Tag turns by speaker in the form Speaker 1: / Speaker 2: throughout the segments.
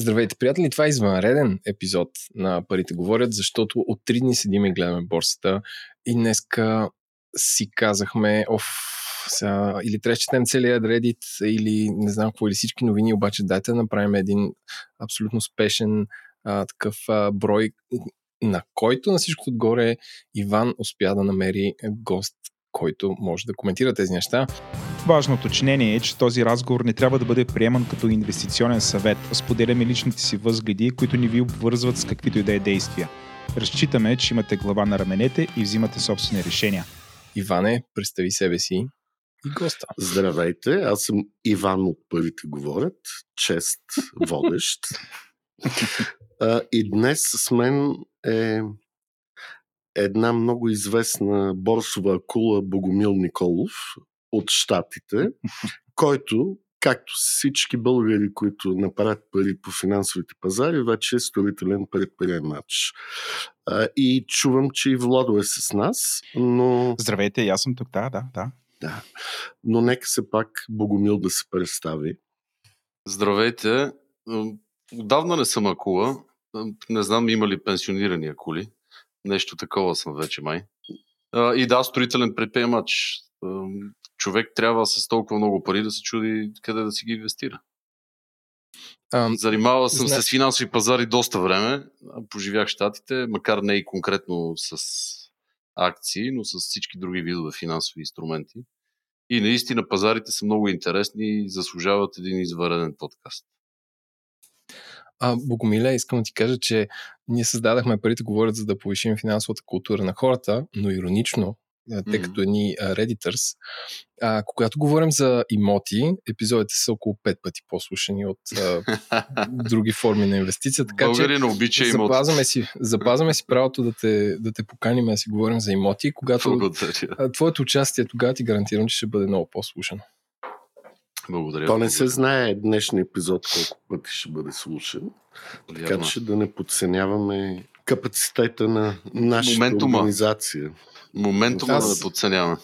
Speaker 1: Здравейте, приятели! Това е извънреден епизод на Парите говорят, защото от три дни седим и гледаме борсата и днеска си казахме, оф, сега, или трябва да четем целият Reddit, или не знам какво, или всички новини, обаче дайте да направим един абсолютно спешен а, такъв а, брой, на който на всичко отгоре Иван успя да намери гост, който може да коментира тези неща.
Speaker 2: Важно уточнение е, че този разговор не трябва да бъде приеман като инвестиционен съвет. Споделяме личните си възгледи, които ни ви обвързват с каквито и да е действия. Разчитаме, че имате глава на раменете и взимате собствени решения.
Speaker 1: Иване, представи себе си и госта.
Speaker 3: Здравейте, аз съм Иван от Първите говорят, чест водещ. и днес с мен е една много известна борсова акула Богомил Николов от Штатите, който, както всички българи, които направят пари по финансовите пазари, вече е строителен предприемач. И чувам, че и Владо е с нас, но...
Speaker 2: Здравейте, аз съм тук, да, да, да.
Speaker 3: Да, но нека се пак Богомил да се представи.
Speaker 4: Здравейте, отдавна не съм акула, не знам има ли пенсионирани акули. Нещо такова съм вече май. И да, строителен предприемач. Човек трябва с толкова много пари да се чуди къде да си ги инвестира. Занимавал съм зна... се с финансови пазари доста време. Поживях в Штатите, макар не и конкретно с акции, но с всички други видове финансови инструменти. И наистина пазарите са много интересни и заслужават един извареден подкаст.
Speaker 1: А, Богомиле, искам да ти кажа, че ние създадахме парите говорят за да повишим финансовата култура на хората, но иронично, тъй като едни Redditors, а, когато говорим за имоти, епизодите са около 5 пъти по-слушани от а, други форми на инвестиция. Така
Speaker 4: Българина че обича
Speaker 1: запазваме си, запазваме си правото да те, да те поканим да си говорим за имоти, когато а, твоето участие тогава ти гарантирам, че ще бъде много по-слушано.
Speaker 4: Благодаря.
Speaker 3: То не се знае днешния епизод колко пъти ще бъде слушан. Така че да не подценяваме капацитета на нашата Моментума. организация.
Speaker 4: Моментума Аз... да подценяваме.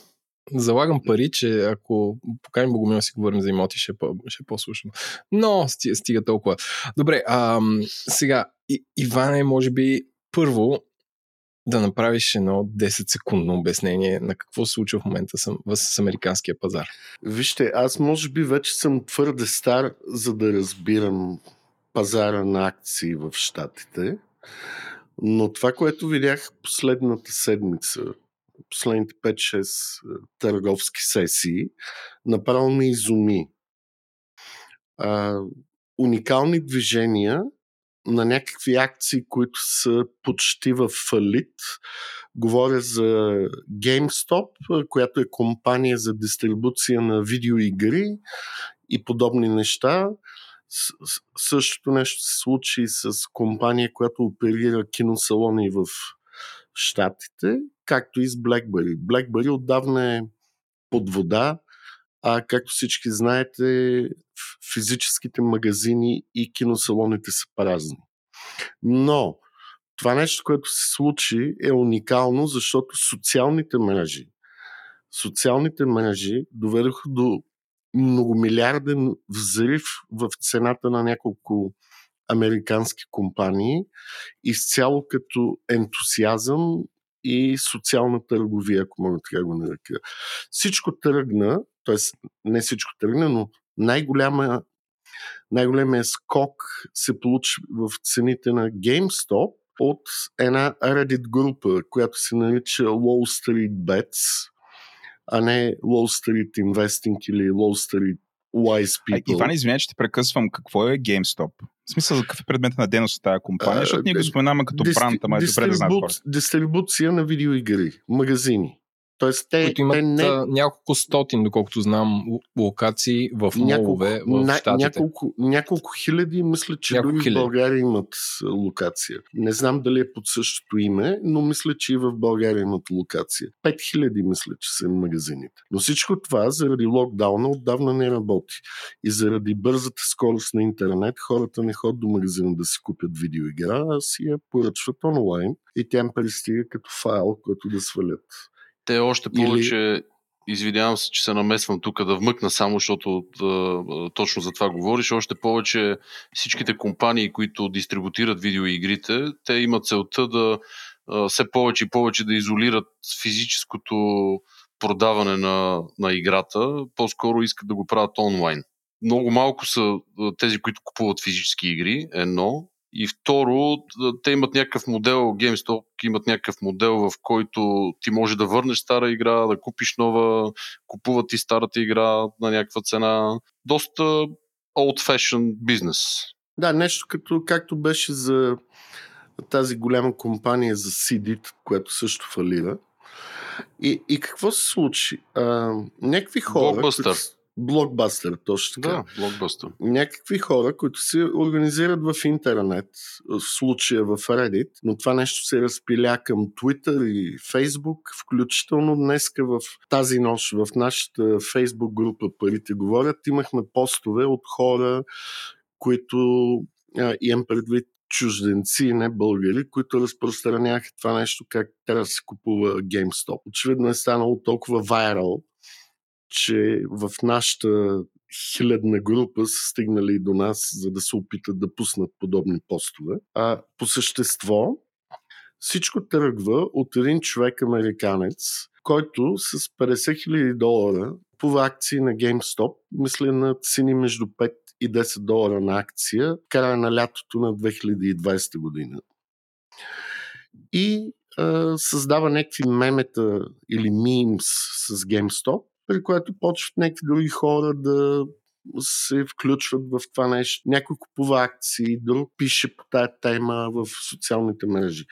Speaker 1: Залагам пари, че ако поканим Богомил си говорим за имоти, ще, е по, ще е по-слушано. Но стига, стига толкова. Добре, ам, сега, И, Иване, може би първо да направиш едно 10-секундно обяснение на какво се случва в момента с, с американския пазар.
Speaker 3: Вижте, аз може би вече съм твърде стар, за да разбирам пазара на акции в Штатите, но това, което видях последната седмица, последните 5-6 търговски сесии, направо ме изуми. А, уникални движения на някакви акции, които са почти в фалит. Говоря за GameStop, която е компания за дистрибуция на видеоигри и подобни неща. Същото нещо се случи с компания, която оперира киносалони в Штатите, както и с BlackBerry. BlackBerry отдавна е под вода, а както всички знаете, физическите магазини и киносалоните са празни. Но това нещо, което се случи, е уникално, защото социалните мрежи, социалните мрежи доведоха до многомилиарден взрив в цената на няколко американски компании, изцяло като ентусиазъм и социална търговия, ако мога така го нарека. Всичко тръгна, т.е. не всичко тръгна, но най-голяма най-големия скок се получи в цените на GameStop от една Reddit група, която се нарича Wall Street Bets, а не Wall Street Investing или Wall Street Wise People.
Speaker 2: А, Иван, извиня, че те прекъсвам. Какво е GameStop? В смисъл, какъв е предмет на дейност тази компания? Защото ние го споменаваме като дистри... бранд, ама е добре да знаят хората.
Speaker 3: Дистрибуция на видеоигри, магазини. Тоест, те,
Speaker 1: които имат
Speaker 3: те не...
Speaker 1: няколко стотин, доколкото знам, локации в молове в на, Штатите.
Speaker 3: Няколко, няколко хиляди, мисля, че няколко дори хиляди. в България имат локация. Не знам дали е под същото име, но мисля, че и в България имат локация. Пет хиляди, мисля, че са магазините. Но всичко това заради локдауна отдавна не работи. И заради бързата скорост на интернет, хората не ходят до магазина да си купят видеоигра, а си я поръчват онлайн и тя им пристига като файл, който да свалят.
Speaker 4: Те още повече, Или... Извинявам се, че се намесвам тук да вмъкна само, защото да, точно за това говориш. Още повече всичките компании, които дистрибутират видеоигрите, те имат целта да все повече и повече да изолират физическото продаване на, на играта. По-скоро искат да го правят онлайн. Много малко са тези, които купуват физически игри, едно. И второ, те имат някакъв модел, GameStop имат някакъв модел, в който ти може да върнеш стара игра, да купиш нова, купуват ти старата игра на някаква цена. Доста old-fashioned бизнес.
Speaker 3: Да, нещо като, както беше за тази голяма компания за CD, която също фалира. И, и какво се случи? А, някакви хора...
Speaker 4: Blockbuster. Които,
Speaker 3: Блокбастер, точно така.
Speaker 4: Да, блокбастер.
Speaker 3: Някакви хора, които се организират в интернет, в случая в Reddit, но това нещо се разпиля към Twitter и Facebook, включително днеска в тази нощ в нашата Facebook група Парите говорят, имахме постове от хора, които а, имам предвид чужденци, не българи, които разпространяха това нещо, как трябва да се купува GameStop. Очевидно е станало толкова вайрал, че в нашата хилядна група са стигнали до нас, за да се опитат да пуснат подобни постове. А по същество всичко тръгва от един човек американец, който с 50 000 долара купува акции на GameStop, мисля на цени между 5 и 10 долара на акция, края на лятото на 2020 година. И създава някакви мемета или мимс с GameStop, при което почват някакви други хора да се включват в това нещо. Някой купува акции, друг пише по тая тема в социалните мрежи.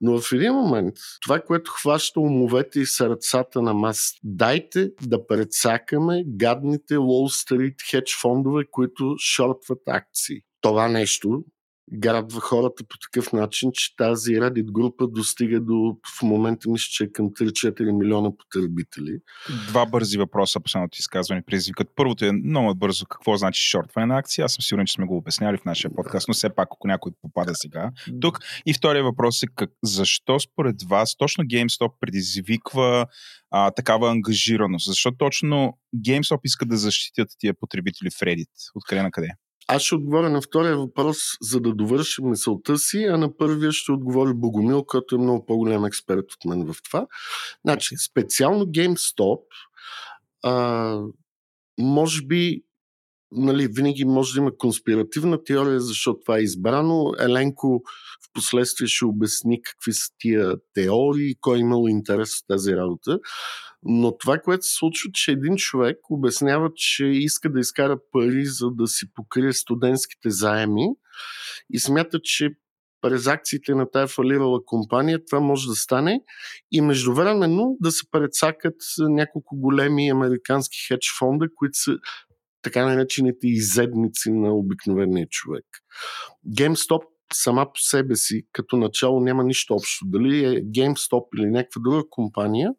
Speaker 3: Но в един момент, това, което хваща умовете и сърцата на мас, дайте да прецакаме гадните Wall Street хедж фондове, които шортват акции. Това нещо грабва хората по такъв начин, че тази Reddit група достига до, в момента мисля, че е към 3-4 милиона потребители.
Speaker 2: Два бързи въпроса по самото изказване предизвикат. Първото е много бързо какво значи шортване на акция. Аз съм сигурен, че сме го обясняли в нашия подкаст, но все пак, ако някой попада сега тук. И втория въпрос е как, защо според вас точно GameStop предизвиква а, такава ангажираност? Защо точно GameStop иска да защитят тия потребители в Reddit? Откъде на къде?
Speaker 3: Аз ще отговоря на втория въпрос, за да довършим мисълта си, а на първия ще отговори Богомил, който е много по-голям експерт от мен в това. Значи, специално GameStop, а, може би нали, винаги може да има конспиративна теория, защото това е избрано. Еленко в последствие ще обясни какви са тия теории, кой е имал интерес в тази работа. Но това, което се случва, че един човек обяснява, че иска да изкара пари, за да си покрие студентските заеми и смята, че през акциите на тая фалирала компания това може да стане и междувременно да се прецакат няколко големи американски хедж фонда, които са така наречените изедници на обикновения човек. GameStop сама по себе си като начало няма нищо общо. Дали е GameStop или някаква друга компания,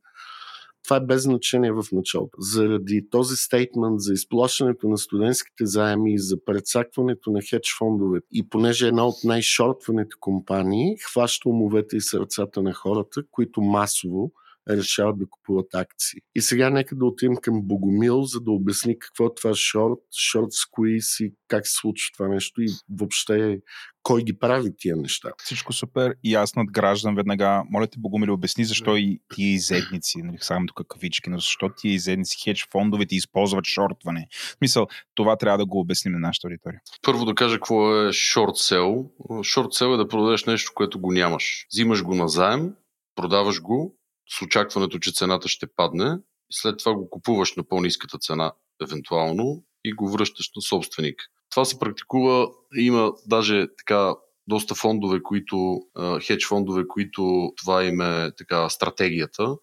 Speaker 3: това е без значение в началото. Заради този стейтмент за изплащането на студентските заеми и за прецакването на хедж фондове и понеже една от най-шортваните компании хваща умовете и сърцата на хората, които масово решават да купуват акции. И сега нека да отидем към Богомил, за да обясни какво е това шорт, шорт сквиз и как се случва това нещо и въобще кой ги прави тия неща.
Speaker 2: Всичко супер и аз надграждам веднага. Моля те, Богомил, обясни защо и тия изедници, нали, само тук кавички, но защо тия изедници, хедж фондовете използват шортване. В смисъл, това трябва да го обясним на нашата аудитория.
Speaker 4: Първо да кажа какво е шорт сел. Шорт сел е да продадеш нещо, което го нямаш. Взимаш го на заем, продаваш го, с очакването, че цената ще падне, след това го купуваш на по-низката цена, евентуално, и го връщаш на собственик. Това се практикува, има даже така доста фондове, които, хедж фондове, които това им е така стратегията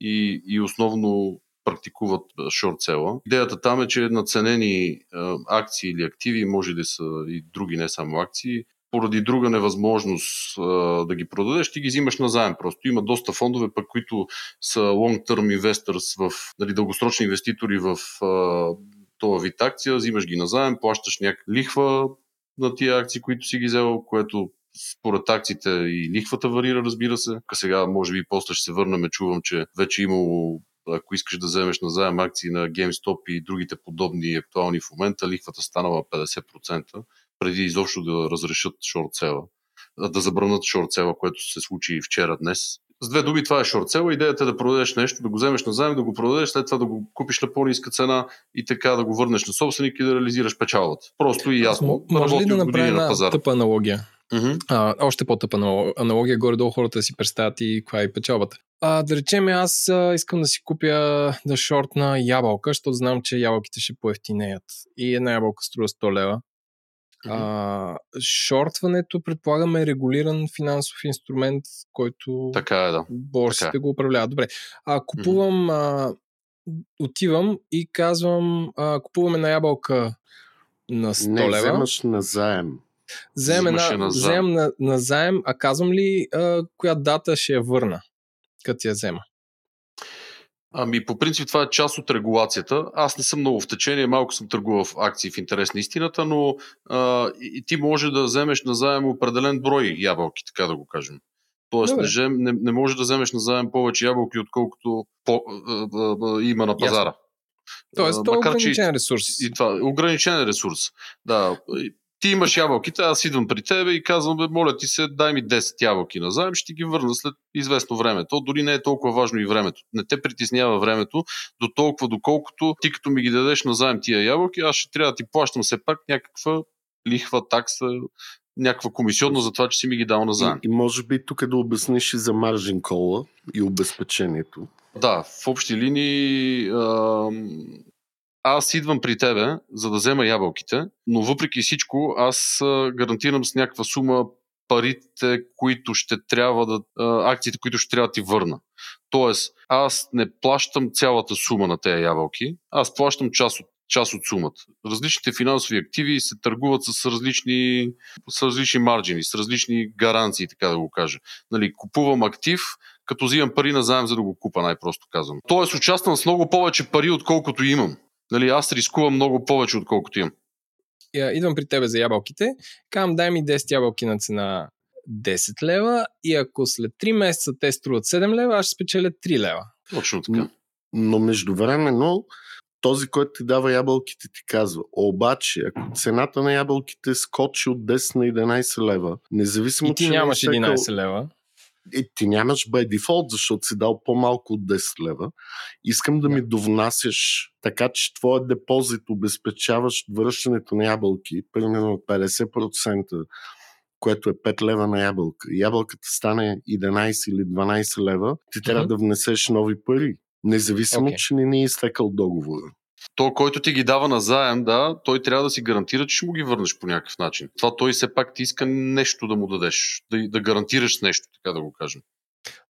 Speaker 4: и, и основно практикуват шорт села. Идеята там е, че наценени акции или активи, може да са и други, не само акции, поради друга невъзможност а, да ги продадеш, ти ги взимаш на заем. Просто има доста фондове, пък, които са long-term investors, в, нали, дългосрочни инвеститори в а, този вид акция, взимаш ги на заем, плащаш някаква лихва на тия акции, които си ги взел, което според акциите и лихвата варира, разбира се. Сега, може би, после ще се върнем, чувам, че вече имало ако искаш да вземеш назаем акции на GameStop и другите подобни актуални в момента, лихвата станала 50%, преди изобщо да разрешат шортсела, да забранат шортсела, което се случи вчера днес. С две думи, това е шортсела. Идеята е да продадеш нещо, да го вземеш назаем, да го продадеш, след това да го купиш на по-ниска цена и така да го върнеш на собственик и да реализираш печалбата. Просто и ясно.
Speaker 1: Може ли да направим
Speaker 4: на
Speaker 1: една
Speaker 4: пазара.
Speaker 1: тъпа аналогия?
Speaker 4: Мгм.
Speaker 1: А, още по-тъпа анал- аналогия, горе-долу хората си представят и каква е печалбата. А, да речем, аз а, искам да си купя да шортна ябълка, защото знам, че ябълките ще поевтинеят. И една ябълка струва 100 лева. А, шортването, предполагаме, е регулиран финансов инструмент, който
Speaker 4: Така е, да.
Speaker 1: борсите
Speaker 4: така е.
Speaker 1: го управляват. Добре. А, купувам, а, отивам и казвам, а, купувам една ябълка на 100
Speaker 3: Не,
Speaker 1: лева.
Speaker 3: вземаш назаем.
Speaker 1: Вземем,
Speaker 4: Взимаш я
Speaker 1: една, вземем на, на заем, а казвам ли а, коя дата ще я върна, като я взема?
Speaker 4: Ами, по принцип, това е част от регулацията. Аз не съм много в течение, малко съм търгувал в акции в интерес на истината, но а, и, и ти може да вземеш назаем определен брой ябълки, така да го кажем. Тоест,
Speaker 1: Добре.
Speaker 4: не, не, може да вземеш назаем повече ябълки, отколкото по, а, а, а, има на пазара.
Speaker 1: Тоест,
Speaker 4: А,
Speaker 1: то е
Speaker 4: че
Speaker 1: ограничен ресурс.
Speaker 4: И това е ограничен ресурс. Да. Ти имаш ябълките, аз идвам при тебе и казвам, бе, моля ти се, дай ми 10 ябълки назаем, ще ти ги върна след известно време. То дори не е толкова важно и времето. Не те притеснява времето до толкова, доколкото ти като ми ги дадеш назаем тия ябълки, аз ще трябва да ти плащам все пак някаква лихва, такса, някаква комисионна за това, че си ми ги дал назаем.
Speaker 3: И, и може би тук да обясниш и за маржин кола и обезпечението.
Speaker 4: Да, в общи линии аз идвам при тебе, за да взема ябълките, но въпреки всичко аз гарантирам с някаква сума парите, които ще трябва да. акциите, които ще трябва да ти върна. Тоест, аз не плащам цялата сума на тези ябълки, аз плащам част от част от сумата. Различните финансови активи се търгуват с различни, с различни марджини, с различни гаранции, така да го кажа. Нали, купувам актив, като взимам пари на заем, за да го купа, най-просто казвам. Тоест, участвам с много повече пари, отколкото имам. Нали, аз рискувам много повече, отколкото имам.
Speaker 1: Я, идвам при тебе за ябълките, казвам дай ми 10 ябълки на цена 10 лева и ако след 3 месеца те струват 7 лева, аз ще спечеля 3 лева.
Speaker 4: Точно така.
Speaker 3: М, Но междувременно този, който ти дава ябълките, ти казва. Обаче, ако цената на ябълките скочи от 10 на 11 лева, независимо,
Speaker 1: И ти
Speaker 3: че е
Speaker 1: нямаш
Speaker 3: всекал-
Speaker 1: 11 лева.
Speaker 3: И ти нямаш бай дефолт, защото си дал по-малко от 10 лева. Искам да ми довнасяш така, че твоят депозит обезпечаваш връщането на ябълки, примерно 50%, което е 5 лева на ябълка. Ябълката стане 11 или 12 лева, ти трябва
Speaker 1: Мгм.
Speaker 3: да внесеш нови пари. Независимо,
Speaker 1: Окей.
Speaker 3: че не ни е изтекал договора.
Speaker 4: То, който ти ги дава на заем, да, той трябва да си гарантира, че ще му ги върнеш по някакъв начин. Това той все пак ти иска нещо да му дадеш, да, да гарантираш с нещо, така да го кажем.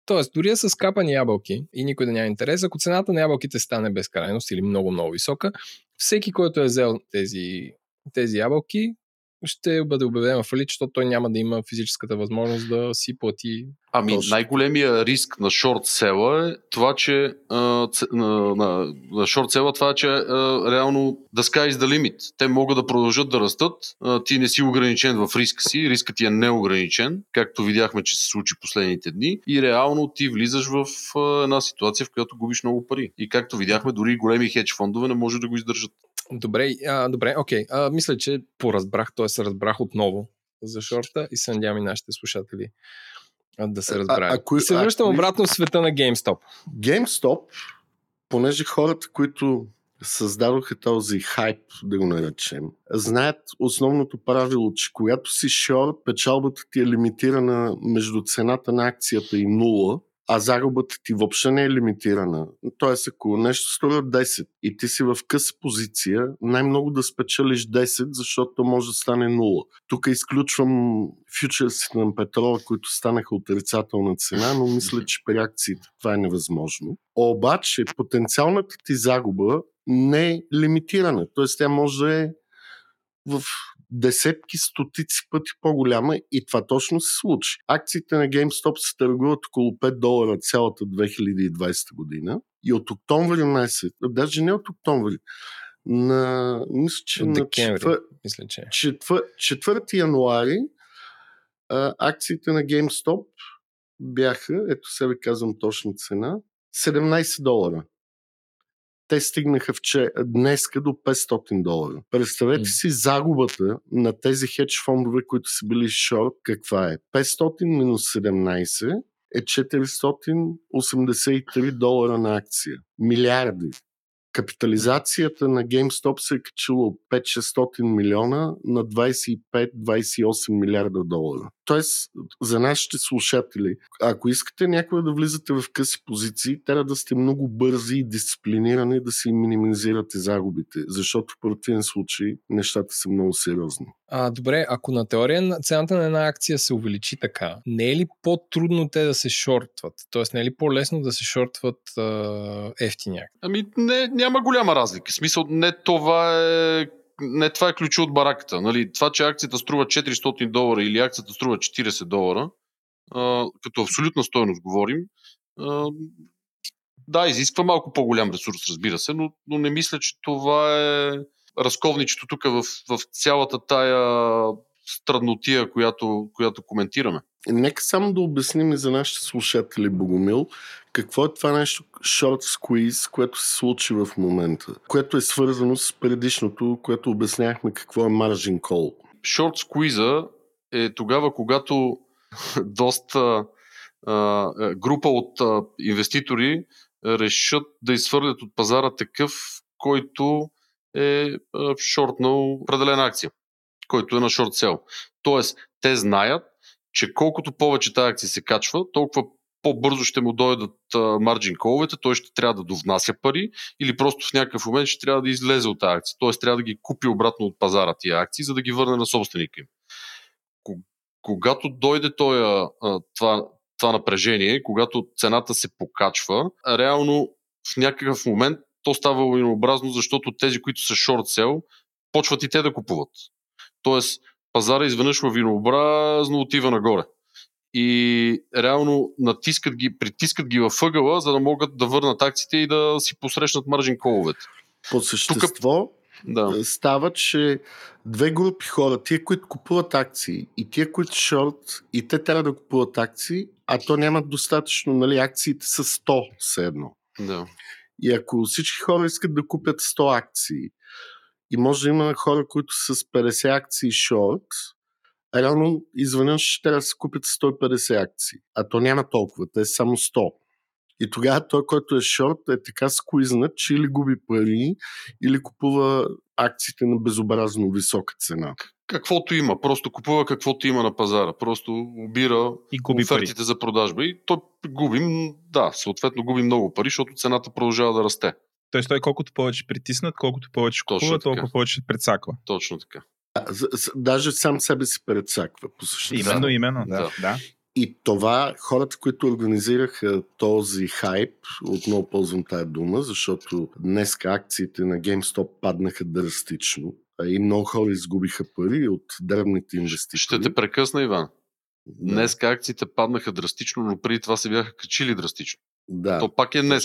Speaker 1: Тоест, дори да са скапани ябълки и никой да няма интерес, ако цената на ябълките стане безкрайност или много-много висока, всеки, който е взел тези, тези ябълки, ще бъде обявен в фалит, защото той няма да има физическата възможност да си плати.
Speaker 4: Ами
Speaker 3: Точно.
Speaker 4: най-големия риск на шорт села е това, че а, ц, на, на, на шорт села това, че а, реално the sky is the limit. Те могат да продължат да растат. А, ти не си ограничен в риска си. Рискът ти е неограничен, както видяхме, че се случи последните дни. И реално ти влизаш в а, една ситуация, в която губиш много пари. И както видяхме, дори големи хедж фондове не може да го издържат.
Speaker 1: Добре, а, добре, окей. А, мисля, че поразбрах, т.е. се разбрах отново за шорта и се надявам и нашите слушатели да се разбравят.
Speaker 3: ако-
Speaker 1: се връщам
Speaker 3: ако-
Speaker 1: обратно в света на GameStop.
Speaker 3: GameStop, понеже хората, които създадоха този хайп, да го наречем, знаят основното правило, че когато си шорт, печалбата ти е лимитирана между цената на акцията и нула, а загубата ти въобще не е лимитирана. Тоест, ако нещо струва 10 и ти си в къса позиция, най-много да спечелиш 10, защото то може да стане 0. Тук изключвам фьючерсите на петрола, които станаха отрицателна цена, но мисля, че при акциите това е невъзможно. Обаче, потенциалната ти загуба не е лимитирана. Тоест, тя може да е в десетки, стотици пъти по-голяма и това точно се случи. Акциите на GameStop се търгуват около 5 долара цялата 2020 година и от октомври месец, даже не от октомври, на, мисля, че
Speaker 1: От
Speaker 3: на
Speaker 1: декември.
Speaker 3: четвър,
Speaker 1: Мисля, че.
Speaker 3: четвър, 4 януари а, акциите на GameStop бяха, ето сега ви казвам точна цена, 17 долара. Те стигнаха вче, днеска до 500 долара. Представете си загубата на тези хедж фондове, които са били шорт, каква е? 500 минус 17 е 483 долара на акция. Милиарди. Капитализацията на GameStop се е качила от 5-600 милиона на 25-28 милиарда долара. Тоест, за нашите слушатели, ако искате някой да влизате в къси позиции, трябва да сте много бързи и дисциплинирани да си минимизирате загубите, защото в противен случай нещата са много сериозни.
Speaker 1: А, добре, ако на теория на- цената на една акция се увеличи така, не е ли по-трудно те да се шортват? Тоест, не е ли по-лесно да се шортват а, ефтини акции?
Speaker 4: Ами не, няма голяма разлика. В смисъл, не това е не това е ключа от бараката. Нали? Това, че акцията струва 400 долара или акцията струва 40 долара, като абсолютна стоеност говорим, да, изисква малко по-голям ресурс, разбира се, но, но не мисля, че това е разковничето тук в, в цялата тая странотия, която, която коментираме.
Speaker 3: Нека само да обясним и за нашите слушатели, Богомил, какво е това нещо short squeeze, което се случи в момента, което е свързано с предишното, което обяснявахме какво е margin call.
Speaker 4: Шорт сквиза е тогава, когато доста а, група от а, инвеститори решат да изхвърлят от пазара такъв, който е а, шортнал определена акция, който е на шорт сел. Тоест, те знаят, че колкото повече тази акция се качва, толкова по-бързо ще му дойдат марджин коловете, той ще трябва да довнася пари или просто в някакъв момент ще трябва да излезе от тази акция. Тоест трябва да ги купи обратно от пазара тия акции, за да ги върне на собственика им. Ко- Когато дойде тоя, това, това напрежение, когато цената се покачва, реално в някакъв момент то става лавинообразно, защото тези, които са шорт сел, почват и те да купуват. Тоест, пазара изведнъж лавинообразно отива нагоре. И реално натискат ги, притискат ги във ъгъла, за да могат да върнат акциите и да си посрещнат маржин коловете.
Speaker 3: По същество
Speaker 4: Да.
Speaker 3: става, че две групи хора, тия, които купуват акции и тия, които шорт, и те трябва да купуват акции, а то нямат достатъчно, нали, акциите са 100 все едно.
Speaker 4: да.
Speaker 3: И ако всички хора искат да купят 100 акции и може да има хора, които с 50 акции шорт, реално изведнъж ще трябва да се купят 150 акции. А то няма толкова, те са само 100. И тогава той, който е шорт, е така скуизнат, че или губи пари, или купува акциите на безобразно висока цена.
Speaker 4: Каквото има, просто купува каквото има на пазара. Просто обира
Speaker 2: И губи пари.
Speaker 4: офертите за продажба. И той губим, да, съответно губи много пари, защото цената продължава да расте.
Speaker 2: Тоест той колкото повече притиснат, колкото повече купува, толкова повече прецаква.
Speaker 4: Точно така.
Speaker 3: Даже сам себе си предсаква по същество.
Speaker 2: Именно, именно. Да.
Speaker 4: Да.
Speaker 3: И това, хората, които организираха този хайп, отново ползвам тая дума, защото днес акциите на GameStop паднаха драстично и много хора изгубиха пари от дребните инвеститори.
Speaker 4: Ще те прекъсна, Иван.
Speaker 3: Да.
Speaker 4: Днес акциите паднаха драстично, но преди това се бяха качили драстично.
Speaker 3: Да.
Speaker 4: То пак е днес.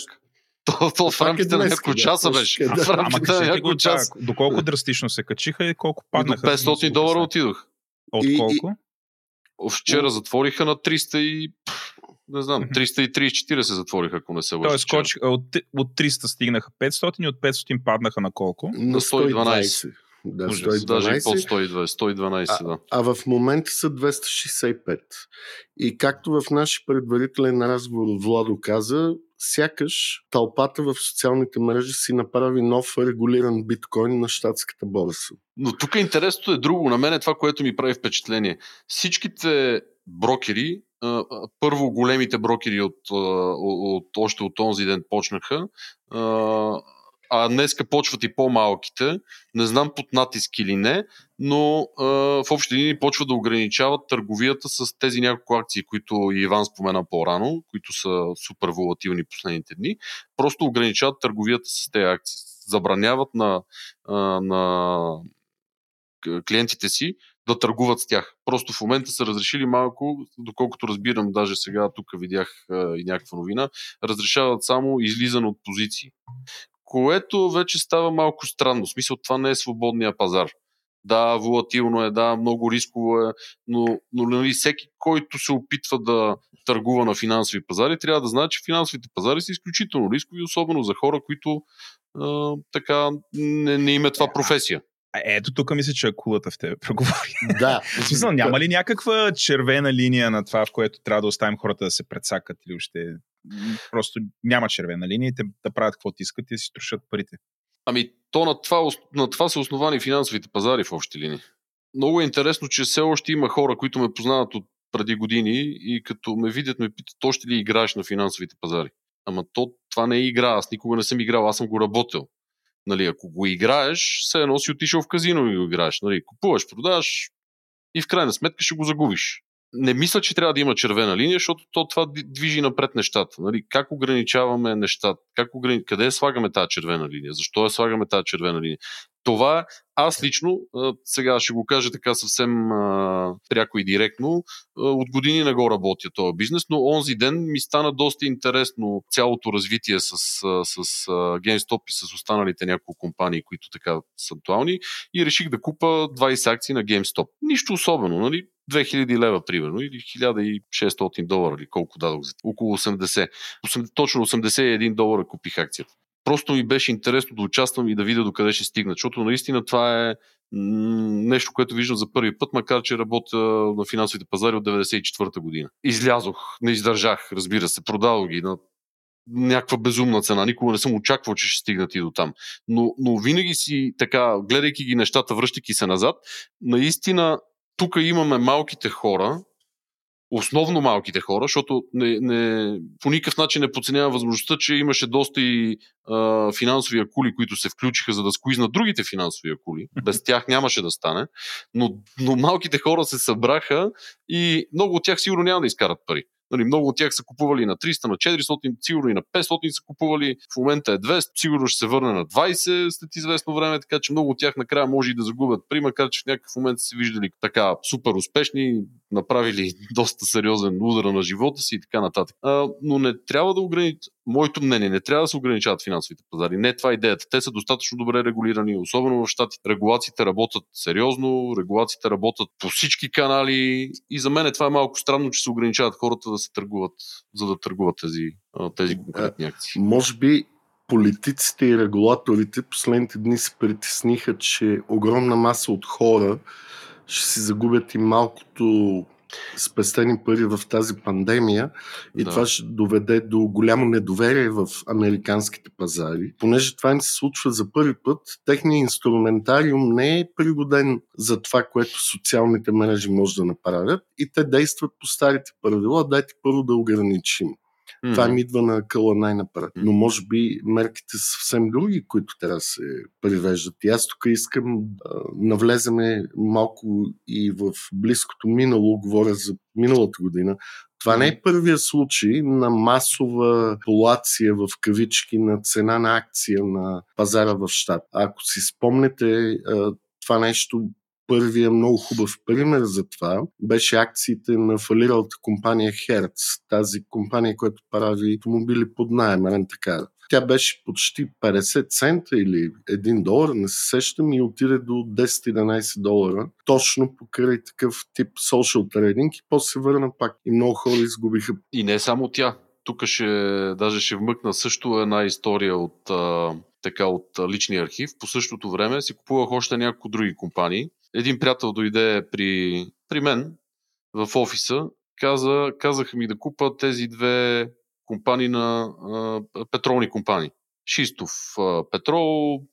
Speaker 4: То, то в
Speaker 3: е
Speaker 4: рамките на няколко часа беше.
Speaker 3: да.
Speaker 4: В
Speaker 2: Ама
Speaker 4: рамките на няколко часа.
Speaker 2: доколко драстично се качиха и колко
Speaker 4: И до
Speaker 2: паднаха.
Speaker 4: 500 долара отидох.
Speaker 2: От колко?
Speaker 4: Вчера затвориха на 300 и... Не знам, 330-40 затвориха, ако не се лъжа.
Speaker 2: Тоест, коч, от, от 300 стигнаха 500 и от 500 паднаха на колко?
Speaker 3: На
Speaker 4: 112.
Speaker 3: 120. Да,
Speaker 4: Ужас, Даже и
Speaker 3: 112.
Speaker 4: под 120, 112, да.
Speaker 3: А в момента са 265. И както в нашия предварителен разговор Владо каза, сякаш тълпата в социалните мрежи си направи нов регулиран биткоин на щатската борса.
Speaker 4: Но тук интересното е друго. На мен е това, което ми прави впечатление. Всичките брокери, първо големите брокери от, от, от още от този ден почнаха, а, днеска почват и по-малките. Не знам под натиск или не, но а, в общи линии почват да ограничават търговията с тези няколко акции, които Иван спомена по-рано, които са супер волатилни последните дни. Просто ограничават търговията с тези акции. Забраняват на, а, на клиентите си да търгуват с тях. Просто в момента са разрешили малко, доколкото разбирам, даже сега тук видях а, и някаква новина, разрешават само излизане от позиции. Което вече става малко странно. В смисъл, това не е свободния пазар. Да, волатилно е, да, много рисково е, но, но нали, всеки, който се опитва да търгува на финансови пазари, трябва да знае, че финансовите пазари са изключително рискови, особено за хора, които а, така не, не има това професия.
Speaker 2: Ето тук мисля, че акулата в тебе преговори.
Speaker 3: Да.
Speaker 2: В смисъл, няма ли някаква червена линия на това, в което трябва да оставим хората да се предсакат или още просто няма червена линия и те да правят каквото искат и да си струшат парите?
Speaker 4: Ами, то на това, на това са основани финансовите пазари в общи линии. Много е интересно, че все още има хора, които ме познават от преди години и като ме видят, ме питат, то ще ли играеш на финансовите пазари? Ама то, това не е игра, аз никога не съм играл, аз съм го работил. Нали, ако го играеш, все едно си отишъл в казино и го играеш. Нали, купуваш, продаваш и в крайна сметка ще го загубиш. Не мисля, че трябва да има червена линия, защото то това движи напред нещата. Нали? Как ограничаваме нещата? Как ограни... Къде слагаме тази червена линия? Защо я слагаме тази червена линия? Това аз лично, сега ще го кажа така съвсем пряко и директно, от години не го работя този бизнес, но онзи ден ми стана доста интересно цялото развитие с, с, GameStop и с останалите няколко компании, които така са актуални и реших да купа 20 акции на GameStop. Нищо особено, нали? 2000 лева, примерно, или 1600 долара, или колко дадох за около 80. 80 точно 81 долара купих акцията просто ми беше интересно да участвам и да видя докъде ще стигна, защото наистина това е нещо, което виждам за първи път, макар че работя на финансовите пазари от 94-та година. Излязох, не издържах, разбира се, продавах ги на някаква безумна цена. Никога не съм очаквал, че ще стигнат и до там. Но, но винаги си така, гледайки ги нещата, връщайки се назад, наистина тук имаме малките хора, основно малките хора, защото не, не, по никакъв начин не подценявам възможността, че имаше доста и а, финансови акули, които се включиха за да скуизнат другите финансови акули. Без тях нямаше да стане. Но, но малките хора се събраха и много от тях сигурно няма да изкарат пари. Нали, много от тях са купували на 300, на 400, сигурно и на 500 са купували. В момента е 200, сигурно ще се върне на 20 след известно време, така че много от тях накрая може и да загубят пари, макар че в някакъв момент са се виждали така супер успешни, направили доста сериозен удар на живота си и така нататък. А, но не трябва да ограничат, моето мнение, не трябва да се ограничават финансовите пазари. Не това е идеята. Те са достатъчно добре регулирани, особено в щатите. Регулациите работят сериозно, регулациите работят по всички канали и за мен това е малко странно, че се ограничават хората да се търгуват, за да търгуват тези, тези конкретни акции.
Speaker 3: Може би политиците и регулаторите последните дни се притесниха, че огромна маса от хора ще си загубят и малкото спестени пари в тази пандемия и да. това ще доведе до голямо недоверие в американските пазари. Понеже това им се случва за първи път, техният инструментариум не е пригоден за това, което социалните мрежи може да направят и те действат по старите правила, дайте първо да ограничим. Mm-hmm. Това ми идва на къла най-напред. Но може би мерките са съвсем други, които трябва да се привеждат. И аз тук искам да навлеземе малко и в близкото минало, говоря за миналата година. Това не е първия случай на масова полация в кавички на цена на акция на пазара в щат. Ако си спомнете, това нещо Първия много хубав пример за това беше акциите на фалиралата компания Hertz, тази компания, която прави автомобили под найем, рентакара. Тя беше почти 50 цента или 1 долар, не се сещам, и отиде до 10-11 долара, точно покрай такъв тип social trading и после се върна пак. И много хора изгубиха.
Speaker 4: И не само тя. Тук ще, даже ще вмъкна също една история от, така, от личния архив. По същото време си купувах още няколко други компании един приятел дойде при, при мен в офиса, каза, казаха ми да купа тези две компании на а, петролни компании. Шистов а, петрол,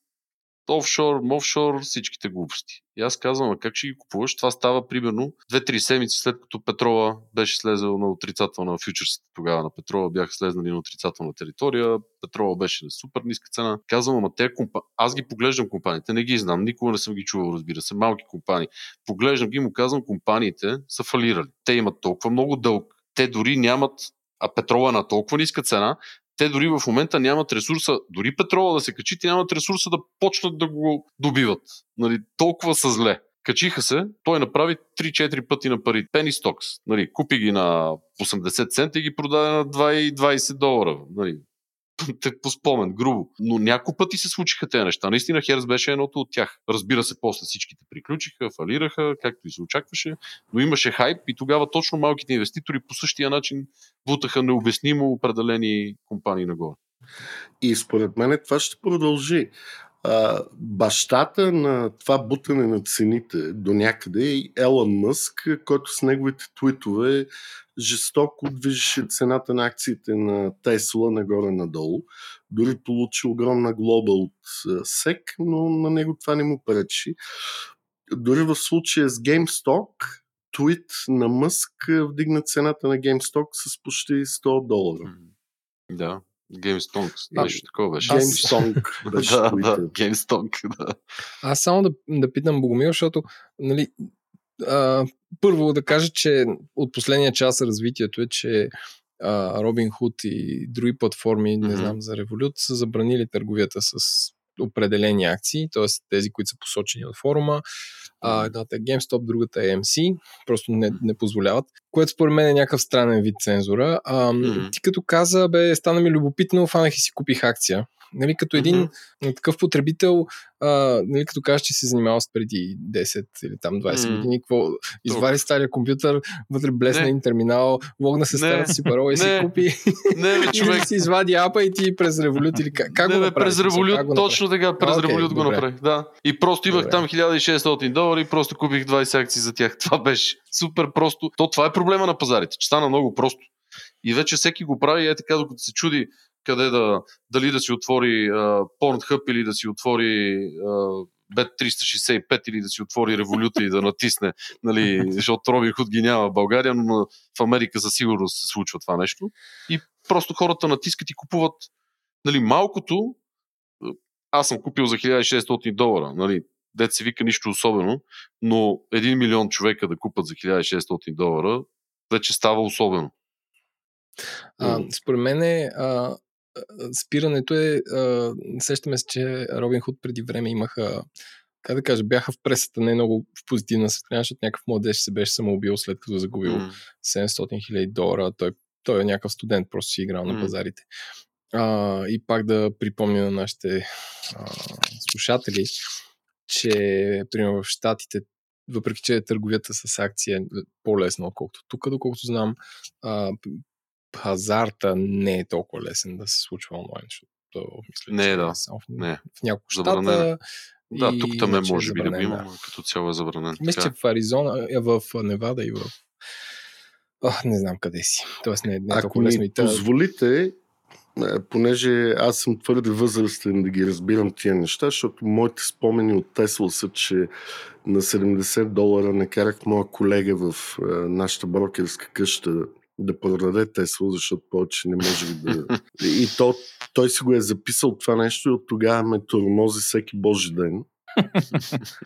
Speaker 4: офшор, мофшор, всичките глупости. И аз казвам, а как ще ги купуваш? Това става примерно 2-3 седмици след като петрола беше слезал на отрицателна фьючерсите тогава на петрола, бяха слезнали на отрицателна територия, петрола беше на супер ниска цена. Казвам, ама те компа... аз ги поглеждам компаниите, не ги знам, никога не съм ги чувал, разбира се, малки компании. Поглеждам ги му казвам, компаниите са фалирали. Те имат толкова много дълг, те дори нямат а петрола е на толкова ниска цена, те дори в момента нямат ресурса, дори петрола да се качи, те нямат ресурса да почнат да го добиват. Нали, толкова са зле. Качиха се, той направи 3-4 пъти на пари. Penny Stocks. Нали, купи ги на 80 цента и ги продаде на 2,20 долара. Нали, те по спомен, грубо. Но няколко пъти се случиха тези неща. Наистина Херс беше едното от тях. Разбира се, после всичките приключиха, фалираха, както и се очакваше, но имаше хайп и тогава точно малките инвеститори по същия начин бутаха необяснимо определени компании нагоре.
Speaker 3: И според мен това ще продължи а, бащата на това бутане на цените до някъде е Елън Мъск, който с неговите твитове жестоко движеше цената на акциите на Тесла нагоре-надолу. Дори получи огромна глоба от СЕК, но на него това не му пречи. Дори в случая с GameStop, твит на Мъск вдигна цената на GameStop с почти 100 долара.
Speaker 4: Да. GameStonk, нещо такова беше.
Speaker 3: GameStonk беше
Speaker 4: да, да, GameStonk, да.
Speaker 1: Аз само да, да питам Богомил, защото нали, а, първо да кажа, че от последния час развитието е, че Robin Hood и други платформи, mm-hmm. не знам за Revolut, са забранили търговията с определени акции, т.е. тези, които са посочени от форума. А, едната е GameStop, другата е MC, просто не, не позволяват, което според мен е някакъв странен вид цензура. А. Ти като каза, бе, стана ми любопитно, фанах и си купих акция. Нали, като един mm-hmm. такъв потребител, а, нали, като кажеш, че се занимавал с преди 10 или там 20 mm-hmm. години, какво, извади стария компютър, вътре блесна един терминал, логна се старата си парола и си купи.
Speaker 4: Не, бе, човек.
Speaker 1: си извади апа и ти през револют или как, как
Speaker 4: не,
Speaker 1: го
Speaker 4: направи? През револют, точно така, през okay, револют го направих. Да. И просто имах добре. там 1600 долара и просто купих 20 акции за тях. Това беше супер просто. То това е проблема на пазарите, че стана много просто. И вече всеки го прави, е така, докато се чуди къде да, дали да си отвори uh, Pornhub или да си отвори uh, Bet365 или да си отвори революта и да натисне, нали, защото Робин Худ ги няма в България, но в Америка със сигурност се случва това нещо. И просто хората натискат и купуват нали, малкото. Аз съм купил за 1600 долара. Нали, дет се вика нищо особено, но 1 милион човека да купат за 1600 долара вече става особено.
Speaker 1: А, според мен е, а, спирането е, а, сещаме се, че Робин Худ преди време имаха как да кажа, бяха в пресата не много в позитивна светлина, защото някакъв младеж се беше самоубил след като загубил mm. 700 хиляди долара. Той, той е някакъв студент, просто си играл mm. на пазарите. А, и пак да припомня на нашите а, слушатели, че, примерно, в Штатите, въпреки че търговията с акция е по-лесна, отколкото тук, доколкото знам, а, пазарта не е толкова лесен да се случва онлайн, защото мисля,
Speaker 4: не,
Speaker 1: че
Speaker 4: да.
Speaker 1: Е в,
Speaker 4: не.
Speaker 1: в няколко щата.
Speaker 4: Да, тук там е може би има, да. като цяло е забранен.
Speaker 1: Мисля, че в Аризона, е в Невада и в Ох, не знам къде си. Тоест не, не е
Speaker 3: Ако лесно. ми позволите, е, понеже аз съм твърде възрастен да ги разбирам тия неща, защото моите спомени от Тесла са, че на 70 долара накарах моя колега в нашата брокерска къща да продаде Тесла, защото повече не може да... И то, той си го е записал това нещо и от тогава ме тормози всеки божи ден.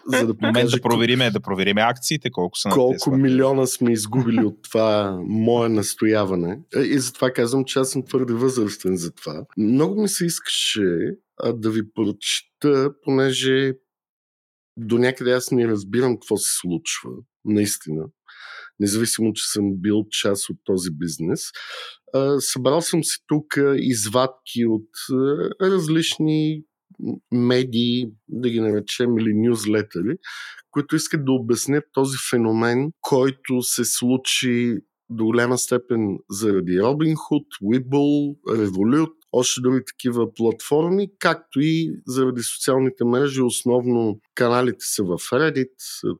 Speaker 2: за да Момент да провериме, да провериме акциите, колко са
Speaker 3: Колко Тесла. милиона сме изгубили от това мое настояване. Е, и затова казвам, че аз съм твърде възрастен за това. Много ми се искаше а, да ви прочита, понеже до някъде аз не разбирам какво се случва. Наистина независимо, че съм бил част от този бизнес. Събрал съм си тук извадки от различни медии, да ги наречем, или нюзлетери, които искат да обяснят този феномен, който се случи до голяма степен заради Robinhood, Webull, Revolut, още други такива платформи, както и заради социалните мрежи, основно каналите са в Reddit,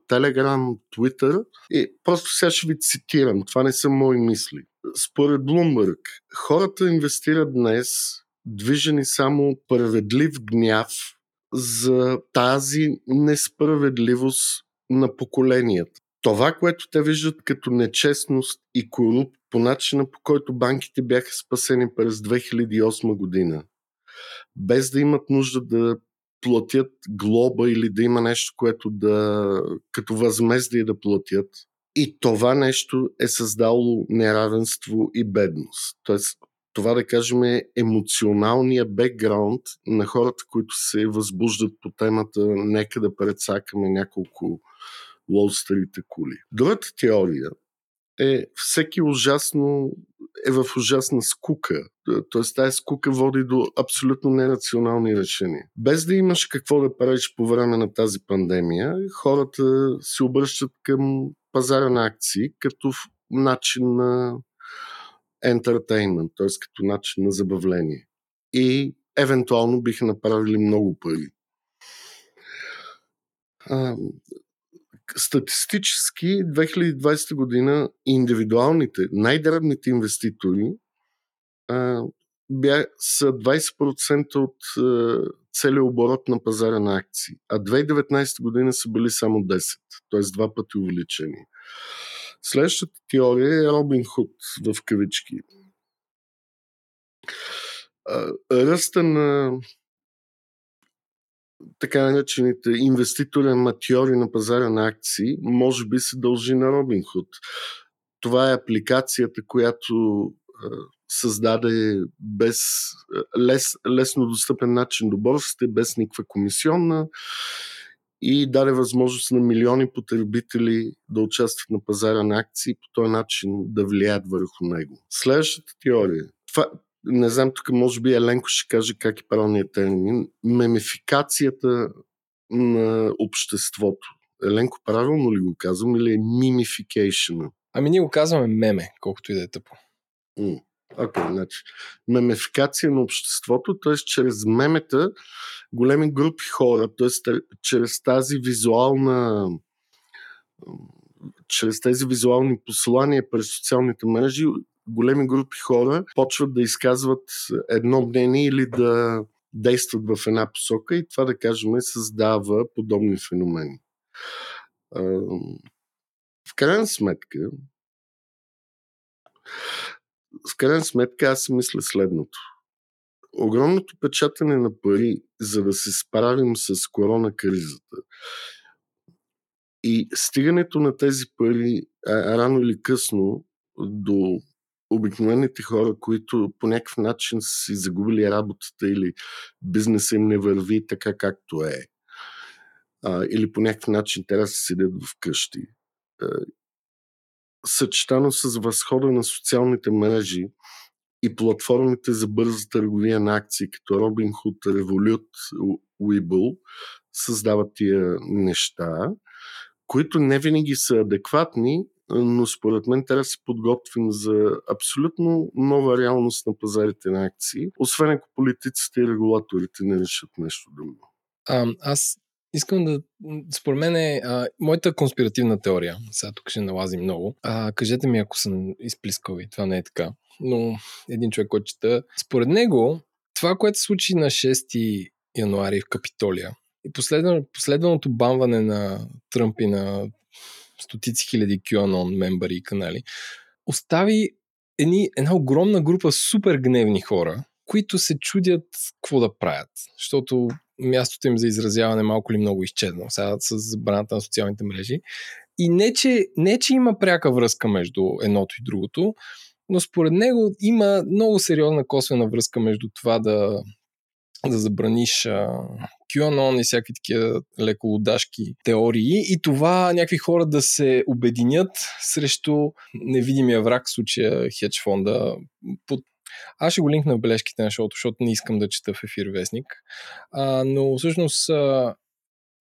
Speaker 3: Telegram, Twitter. И просто сега ще ви цитирам, това не са мои мисли. Според Bloomberg, хората инвестират днес движени само справедлив гняв за тази несправедливост на поколенията. Това, което те виждат като нечестност и корупция по начина по който банките бяха спасени през 2008 година, без да имат нужда да платят глоба или да има нещо, което да като възмездие да платят. И това нещо е създало неравенство и бедност. Тоест, това да кажем е емоционалния бекграунд на хората, които се възбуждат по темата нека да прецакаме няколко Уолстрите кули. Другата теория е всеки ужасно е в ужасна скука. Тоест тази скука води до абсолютно нерационални решения. Без да имаш какво да правиш по време на тази пандемия, хората се обръщат към пазара на акции като начин на entertainment, т.е. като начин на забавление. И евентуално биха направили много пари. Статистически 2020 година индивидуалните, най-дребните инвеститори а, бя, са 20% от а, целия оборот на пазара на акции, а 2019 година са били само 10, т.е. два пъти увеличение. Следващата теория е Робин Худ в кавички. Ръста на така наречените инвеститори аматьори на пазара на акции, може би се дължи на Робин Худ. Това е апликацията, която създаде без лес, лесно достъпен начин до борсите, без никаква комисионна и даде възможност на милиони потребители да участват на пазара на акции и по този начин да влияят върху него. Следващата теория. Това, не знам, тук може би Еленко ще каже как е правилният термин. Мемификацията на обществото. Еленко, правилно ли го казвам или е мимификейшн?
Speaker 1: Ами ние го казваме меме, колкото и да е тъпо.
Speaker 3: Окей, okay, значи. Мемификация на обществото, т.е. чрез мемета големи групи хора, т.е. чрез тази визуална чрез тези визуални послания през социалните мрежи големи групи хора почват да изказват едно мнение или да действат в една посока и това, да кажем, създава подобни феномени. В крайна сметка, в крайна сметка аз мисля следното огромното печатане на пари, за да се справим с корона кризата и стигането на тези пари а, рано или късно до обикновените хора, които по някакъв начин си загубили работата или бизнеса им не върви така както е, а, или по някакъв начин трябва да се седят вкъщи. съчетано с възхода на социалните мрежи, и платформите за бърза търговия на акции, като Robinhood, Revolut, Webull, създават тия неща, които не винаги са адекватни, но според мен трябва да се подготвим за абсолютно нова реалност на пазарите на акции, освен ако политиците и регулаторите не решат нещо друго.
Speaker 1: А, аз искам да. Според мен е а, моята конспиративна теория. Сега тук ще налазим много. А, кажете ми, ако съм изплискал и това не е така но един човек, който чета. Според него, това, което се случи на 6 януари в Капитолия и последвано, последваното бамване на Тръмп и на стотици хиляди QAnon мембари и канали, остави едни, една огромна група супер гневни хора, които се чудят какво да правят. Защото мястото им за изразяване малко ли много изчезнало сега с забраната на социалните мрежи. И не че, не, че има пряка връзка между едното и другото, но според него има много сериозна косвена връзка между това да, да забраниш а, QAnon и всякакви такива леко лудашки теории и това някакви хора да се обединят срещу невидимия враг, в случая хедж фонда. Под... Аз ще го линкна в бележките на шоуто, защото не искам да чета в ефир вестник. А, но всъщност а,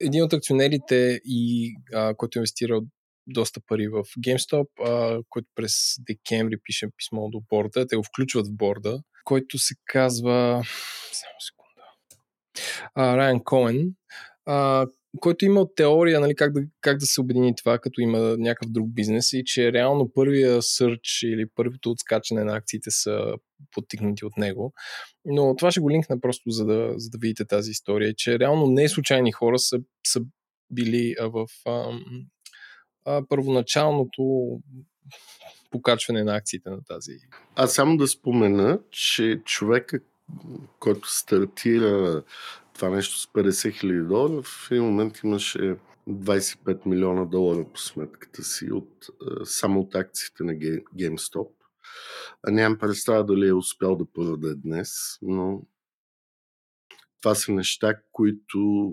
Speaker 1: един от акционерите, и, а, който е инвестирал доста пари в GameStop, а, който през декември пише писмо до борда. Те го включват в борда, който се казва... Само секунда. Райан Коен, а, който има теория нали, как, да, как да се обедини това, като има някакъв друг бизнес и че реално първия сърч или първото отскачане на акциите са подтикнати от него. Но това ще го линкна просто за да, за да видите тази история, че реално не случайни хора са, са били в ам, а, първоначалното покачване на акциите на тази.
Speaker 3: Аз само да спомена, че човека, който стартира това нещо с 50 хиляди долара, в един момент имаше 25 милиона долара по сметката си от, само от акциите на GameStop. Нямам представа дали е успял да продаде днес, но това са неща, които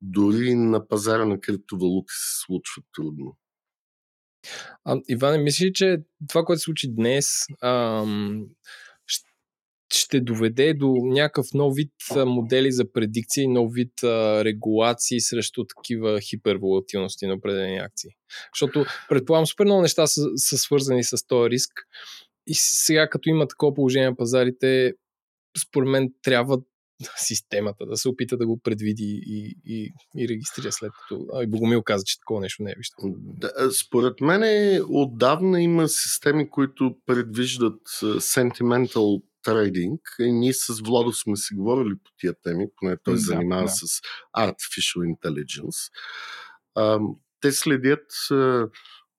Speaker 3: дори на пазара на криптовалути се случват трудно.
Speaker 1: А, Иване, мислиш, че това, което се случи днес, ам, ще доведе до някакъв нов вид модели за предикции, нов вид регулации срещу такива хиперволатилности на определени акции. Защото предполагам, супер много неща са, са свързани с този риск. И сега, като има такова положение на пазарите, според мен трябва системата да се опита да го предвиди и, и, и регистрира след като. А Богомил каза, че такова нещо не е виждал.
Speaker 3: Да, според мен отдавна има системи, които предвиждат sentimental трейдинг. И ние с Владо сме си говорили по тия теми, поне той да, занимава да. с Artificial Intelligence. А, те следят а,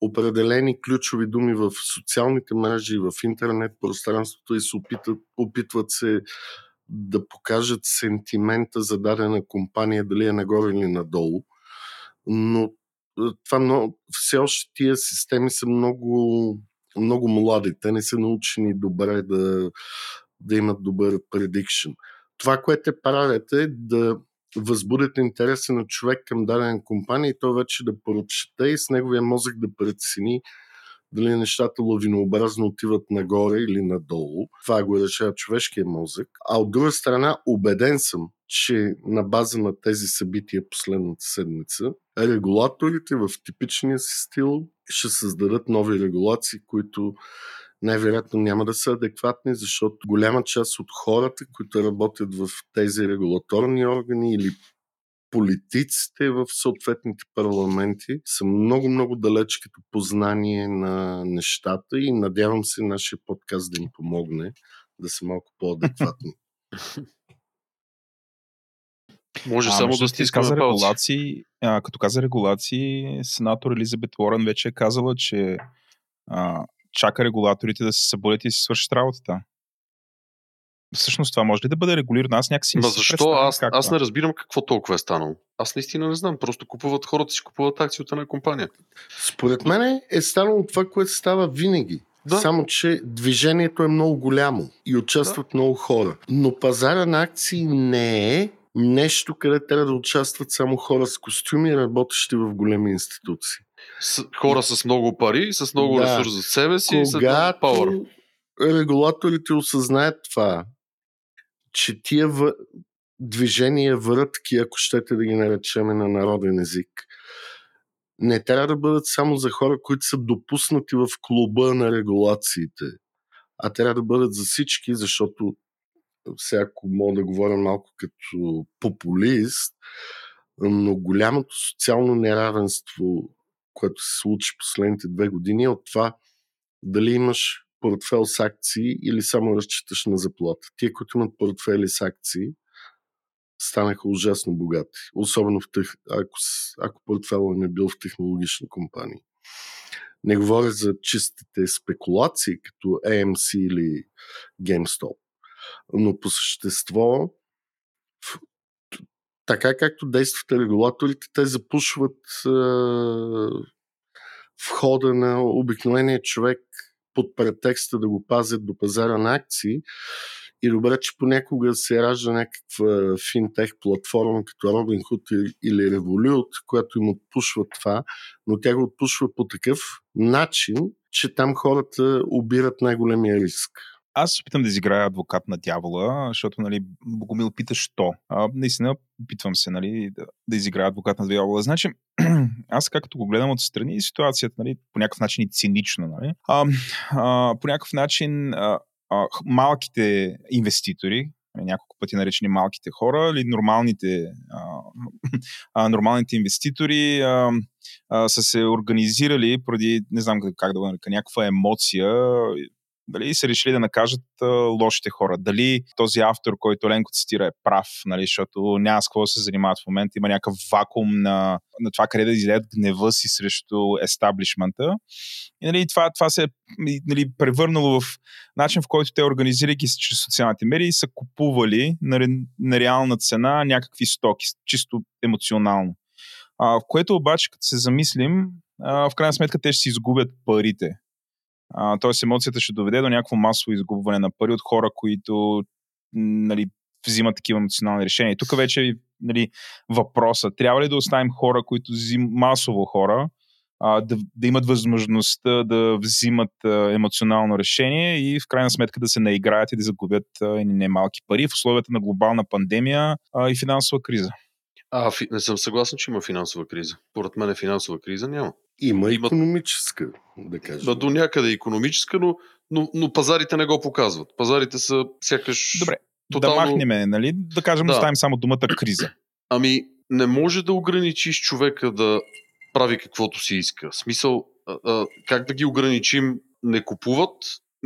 Speaker 3: определени ключови думи в социалните мрежи, в интернет пространството и се опитат, опитват се да покажат сентимента за дадена компания, дали е нагоре или надолу. Но това много, все още тия системи са много, много млади. Те не са научени добре да, да имат добър предикшн. Това, което правят е да възбудят интереса на човек към дадена компания и то вече да прочете и с неговия мозък да прецени дали нещата лавинообразно отиват нагоре или надолу. Това го решава човешкия мозък. А от друга страна, убеден съм, че на база на тези събития последната седмица, регулаторите в типичния си стил ще създадат нови регулации, които най-вероятно няма да са адекватни, защото голяма част от хората, които работят в тези регулаторни органи или политиците в съответните парламенти са много-много далеч като познание на нещата и надявам се нашия подкаст да им помогне да са малко по-адекватни.
Speaker 4: Може а, само да стискаме
Speaker 2: регулации, а, като каза регулации, сенатор Елизабет Уорън вече е казала, че а, чака регулаторите да се събудят и си свършат работата. Всъщност това може ли да бъде регулирано? Аз някакси
Speaker 4: не Ма защо? Аз, как аз не разбирам какво толкова е станало. Аз наистина не знам. Просто купуват хората си купуват акции от една компания.
Speaker 3: Според мен е станало това, което става винаги. Да. Само, че движението е много голямо и участват да. много хора. Но пазара на акции не е нещо, къде трябва да участват само хора с костюми, работещи в големи институции.
Speaker 4: С, хора с много пари, с много да. ресурс за себе си
Speaker 3: Когато и с много регулаторите осъзнаят това, че тия в... движения врътки, ако щете да ги наречеме на народен език, не трябва да бъдат само за хора, които са допуснати в клуба на регулациите, а трябва да бъдат за всички, защото всяко мога да говоря малко като популист, но голямото социално неравенство, което се случи последните две години, е от това дали имаш портфел с акции или само разчиташ на заплата. Тие, които имат портфели с акции, станаха ужасно богати. Особено в тех... ако, ако портфела не бил в технологични компании. Не говоря за чистите спекулации, като AMC или GameStop. Но по същество, така както действат регулаторите, те запушват е... входа на обикновения човек под претекста да го пазят до пазара на акции. И добре, че понякога се ражда някаква финтех платформа като Robinhood или Revolut, която им отпушва това, но тя го отпушва по такъв начин, че там хората обират най-големия риск
Speaker 2: аз се опитам да изиграя адвокат на дявола, защото, нали, Богомил пита, що. А, наистина, опитвам се, нали, да, да изиграя адвокат на дявола. Значи, аз както го гледам отстрани, ситуацията, нали, по някакъв начин и цинично, нали, а, а, по някакъв начин а, а, малките инвеститори, нали, няколко пъти наречени малките хора, или нормалните, а, а, нормалните инвеститори а, а, са се организирали поради, не знам как да го нарека, някаква емоция, дали са решили да накажат а, лошите хора. Дали този автор, който Ленко цитира е прав, нали, защото няма с какво да се занимават в момента, има някакъв вакуум на, на това къде да излеят гнева си срещу естаблишмента. И нали, това, това се е нали, превърнало в начин, в който те, организирайки се чрез социалните медии, са купували на, на реална цена някакви стоки, чисто емоционално. А, в което обаче, като се замислим, а, в крайна сметка те ще си изгубят парите Тоест емоцията ще доведе до някакво масово изгубване на пари от хора, които нали, взимат такива емоционални решения. И тук вече нали, въпроса, трябва ли да оставим хора, които взим, масово хора, а, да, да имат възможността да взимат а, емоционално решение и в крайна сметка да се наиграят и да загубят а, немалки пари в условията на глобална пандемия а, и финансова криза.
Speaker 4: А, фи... не съм съгласен, че има финансова криза. Поред мен е финансова криза няма.
Speaker 3: Има, има економическа, да кажем.
Speaker 4: Да, до някъде економическа, но, но, но пазарите не го показват. Пазарите са сякаш...
Speaker 2: Добре,
Speaker 4: тотално...
Speaker 2: да махнем, нали? Да кажем, да. оставим само думата криза.
Speaker 4: Ами, не може да ограничиш човека да прави каквото си иска. В смисъл, а, а, как да ги ограничим, не купуват,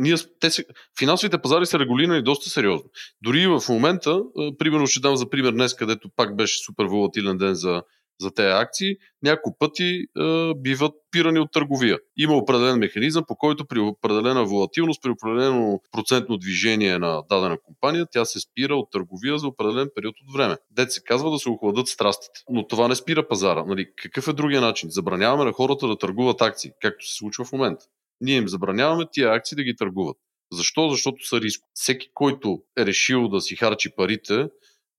Speaker 4: ние, те се, финансовите пазари са регулирани доста сериозно. Дори в момента, примерно ще дам за пример днес, където пак беше супер волатилен ден за за тези акции, няколко пъти е, биват пирани от търговия. Има определен механизъм, по който при определена волатилност, при определено процентно движение на дадена компания, тя се спира от търговия за определен период от време. Дет се казва да се охладат страстите. Но това не спира пазара. Нали, какъв е другия начин? Забраняваме на хората да търгуват акции, както се случва в момента. Ние им забраняваме тия акции да ги търгуват. Защо? Защото са риск. Всеки, който е решил да си харчи парите,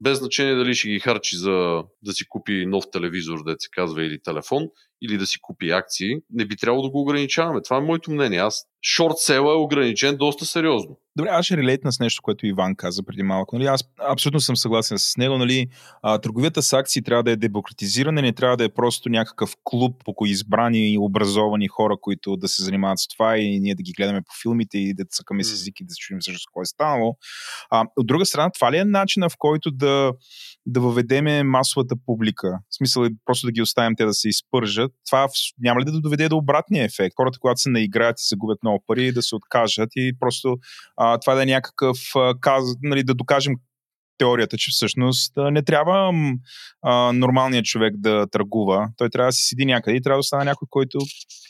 Speaker 4: без значение дали ще ги харчи за да си купи нов телевизор, да се казва, или телефон, или да си купи акции, не би трябвало да го ограничаваме. Това е моето мнение. Аз шорт села е ограничен доста сериозно.
Speaker 2: Добре, аз ще релейтна с нещо, което Иван каза преди малко. Нали? Аз абсолютно съм съгласен с него. Нали? А, търговията с акции трябва да е демократизирана, не трябва да е просто някакъв клуб по кои избрани и образовани хора, които да се занимават с това и ние да ги гледаме по филмите и да цъкаме с език и да се чуем също кое е станало. А, от друга страна, това ли е начина в който да, да въведеме масовата публика? В смисъл е просто да ги оставим те да се изпържат. Това няма ли да доведе до обратния ефект? Хората, когато се наиграят и се губят много пари, да се откажат и просто а, това да е някакъв каз, нали, да докажем теорията, че всъщност не трябва а, нормалният човек да търгува. Той трябва да си седи някъде и трябва да остане някой, който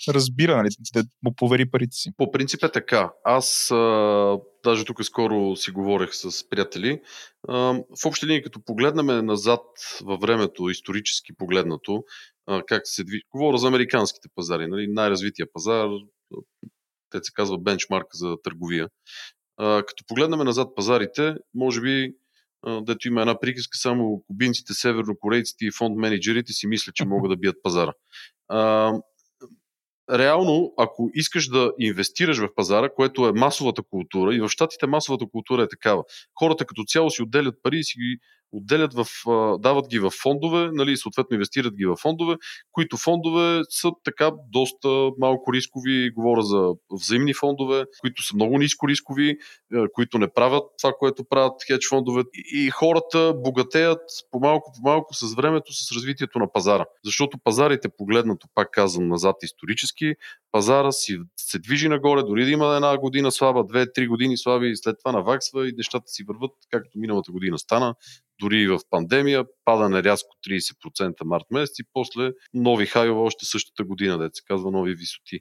Speaker 2: разбира, нали, да му повери парите си.
Speaker 4: По принцип е така. Аз а, даже тук скоро си говорех с приятели. А, в общи линии, като погледнем назад във времето, исторически погледнато, а, как се движи. Говоря за американските пазари, нали, най-развития пазар, те се казва бенчмарк за търговия. А, като погледнем назад пазарите, може би дето има една приказка, само кубинците, севернокорейците и фонд менеджерите си мислят, че могат да бият пазара. А, реално, ако искаш да инвестираш в пазара, което е масовата култура, и в щатите масовата култура е такава, хората като цяло си отделят пари и си ги отделят в, дават ги в фондове, нали, съответно инвестират ги в фондове, които фондове са така доста малко рискови, говоря за взаимни фондове, които са много ниско рискови, които не правят това, което правят хедж фондове и хората богатеят по-малко по-малко с времето, с развитието на пазара. Защото пазарите, погледнато, пак казвам назад исторически, пазара си се движи нагоре, дори да има една година слаба, две-три години слаби след това наваксва и нещата си върват, както миналата година стана дори и в пандемия, падане рязко 30% март месец и после нови хайове още същата година, да се казва нови висоти.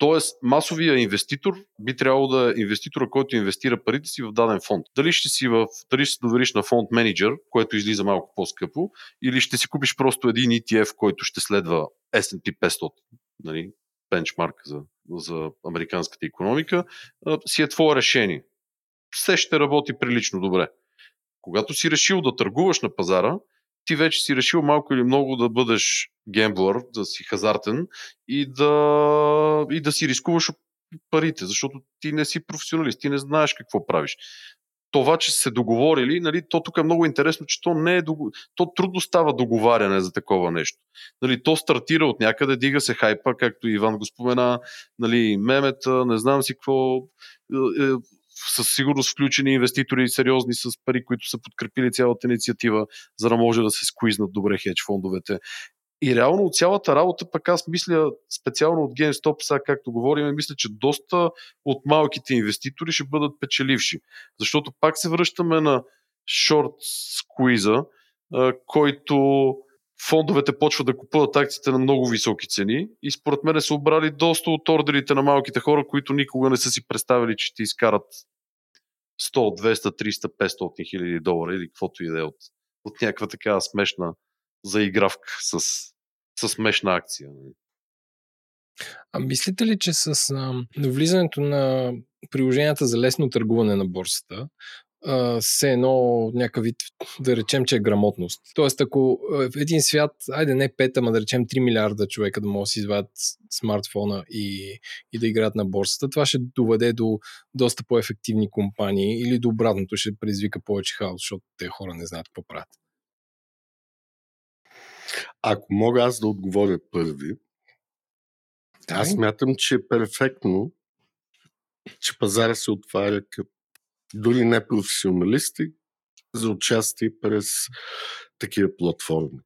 Speaker 4: Тоест, масовия инвеститор би трябвало да е инвеститора, който инвестира парите си в даден фонд. Дали ще си, в, дали ще се довериш на фонд менеджер, което излиза малко по-скъпо, или ще си купиш просто един ETF, който ще следва S&P 500, нали, бенчмарк за, за американската економика, си е твое решение. Все ще работи прилично добре. Когато си решил да търгуваш на пазара, ти вече си решил малко или много да бъдеш гемблър, да си хазартен и да, и да си рискуваш парите, защото ти не си професионалист, ти не знаеш какво правиш. Това, че се договорили, нали, то тук е много интересно, че то не е то трудно става договаряне за такова нещо. Нали, то стартира от някъде, дига се хайпа, както Иван го спомена, нали, мемета, не знам си какво, е, е, със сигурност включени инвеститори сериозни с пари, които са подкрепили цялата инициатива, за да може да се сквизнат добре хедж фондовете. И реално от цялата работа, пък аз мисля специално от GameStop, сега както говорим, мисля, че доста от малките инвеститори ще бъдат печеливши. Защото пак се връщаме на шорт сквиза, който фондовете почват да купуват акциите на много високи цени и според мен са обрали доста от ордерите на малките хора, които никога не са си представили, че ще изкарат 100, 200, 300, 500 хиляди долара или каквото и да е от, от някаква такава смешна заигравка с, с смешна акция. Нали?
Speaker 1: А мислите ли, че с а, навлизането на приложенията за лесно търгуване на борсата, все едно някакъв вид, да речем, че е грамотност. Тоест, ако в един свят, айде не 5, ама да речем 3 милиарда човека да могат да си извадят смартфона и, и да играят на борсата, това ще доведе до доста по-ефективни компании или до обратното ще предизвика повече хаос, защото те хора не знаят какво правят.
Speaker 3: Ако мога аз да отговоря първи, аз смятам, че е перфектно, че пазара се отваря към дори не професионалисти за участие през такива платформи.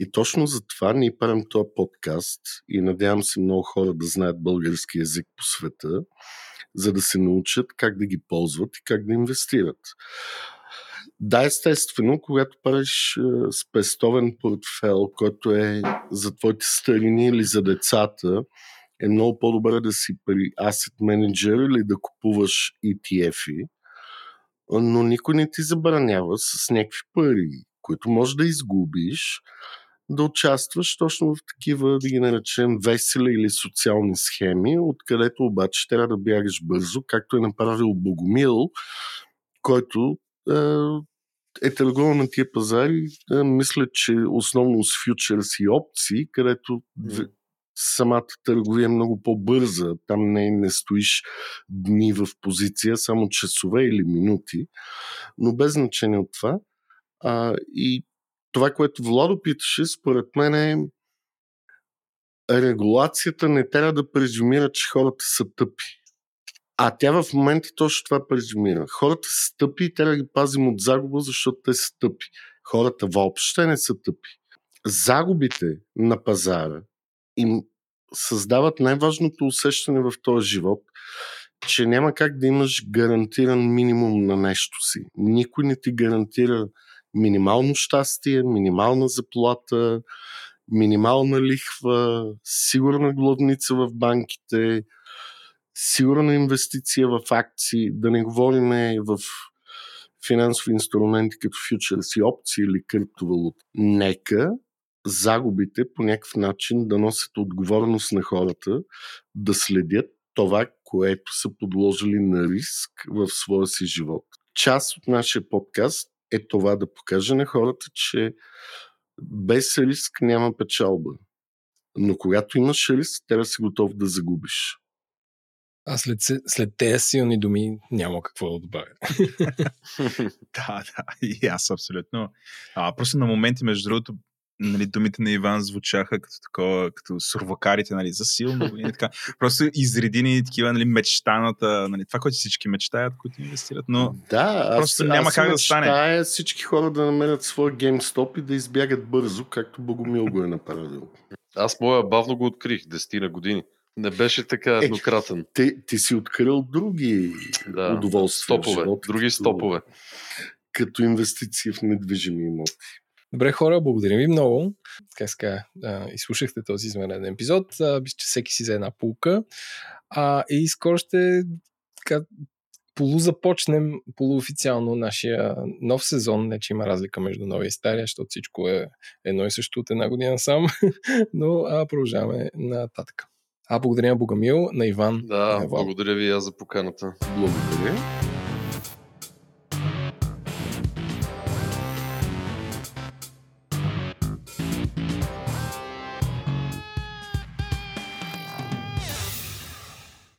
Speaker 3: И точно за това ние правим този подкаст и надявам се много хора да знаят български язик по света, за да се научат как да ги ползват и как да инвестират. Да, естествено, когато правиш е, спестовен портфел, който е за твоите старини или за децата, е много по-добре да си при asset manager или да купуваш ETF-и, но никой не ти забранява с някакви пари, които можеш да изгубиш, да участваш точно в такива, да ги наречем, весели или социални схеми, откъдето обаче трябва да бягаш бързо, както е направил Богомил, който е, е търгувал на тия пазари, е, мисля, че основно с фьючерс и опции, където mm самата търговия е много по-бърза. Там не, не стоиш дни в позиция, само часове или минути. Но без значение от това. А, и това, което Владо питаше, според мен е регулацията не трябва да презюмира, че хората са тъпи. А тя в момента точно това презюмира. Хората са тъпи и трябва да ги пазим от загуба, защото те са тъпи. Хората въобще не са тъпи. Загубите на пазара им създават най-важното усещане в този живот, че няма как да имаш гарантиран минимум на нещо си. Никой не ти гарантира минимално щастие, минимална заплата, минимална лихва, сигурна главница в банките, сигурна инвестиция в акции, да не говорим в финансови инструменти като фьючерс и опции или криптовалути. Нека загубите по някакъв начин да носят отговорност на хората, да следят това, което са подложили на риск в своя си живот. Част от нашия подкаст е това да покаже на хората, че без риск няма печалба. Но когато имаш риск, трябва да си готов да загубиш.
Speaker 1: А след, след тези силни думи няма какво да добавя.
Speaker 2: да, да, и аз абсолютно. А, просто на моменти, между другото, нали, думите на Иван звучаха като такова, като сурвакарите, нали, за силно. И така. Просто изредини такива, нали, мечтаната, нали, това, което всички мечтаят, които инвестират, но
Speaker 3: да,
Speaker 2: просто
Speaker 3: аз,
Speaker 2: няма
Speaker 3: аз
Speaker 2: как да стане.
Speaker 3: всички хора да намерят своя геймстоп и да избягат бързо, както Богомил го е направил.
Speaker 4: Аз моя бавно го открих, 10 на години. Не беше така е, еднократен. Е,
Speaker 3: ти, ти си открил други да, удоволствия.
Speaker 4: Стопове, живот, други като, стопове.
Speaker 3: Като инвестиции в недвижими имоти.
Speaker 1: Добре, хора, благодарим ви много. Как ска, изслушахте този извънреден епизод. Мисля, че всеки си за една полка. А, и скоро ще така, полузапочнем полуофициално нашия нов сезон. Не, че има разлика между новия и стария, защото всичко е едно и също от една година сам. Но а, продължаваме нататък. А благодаря на Богамил, на Иван.
Speaker 4: Да, на благодаря ви аз за поканата.
Speaker 3: Благодаря.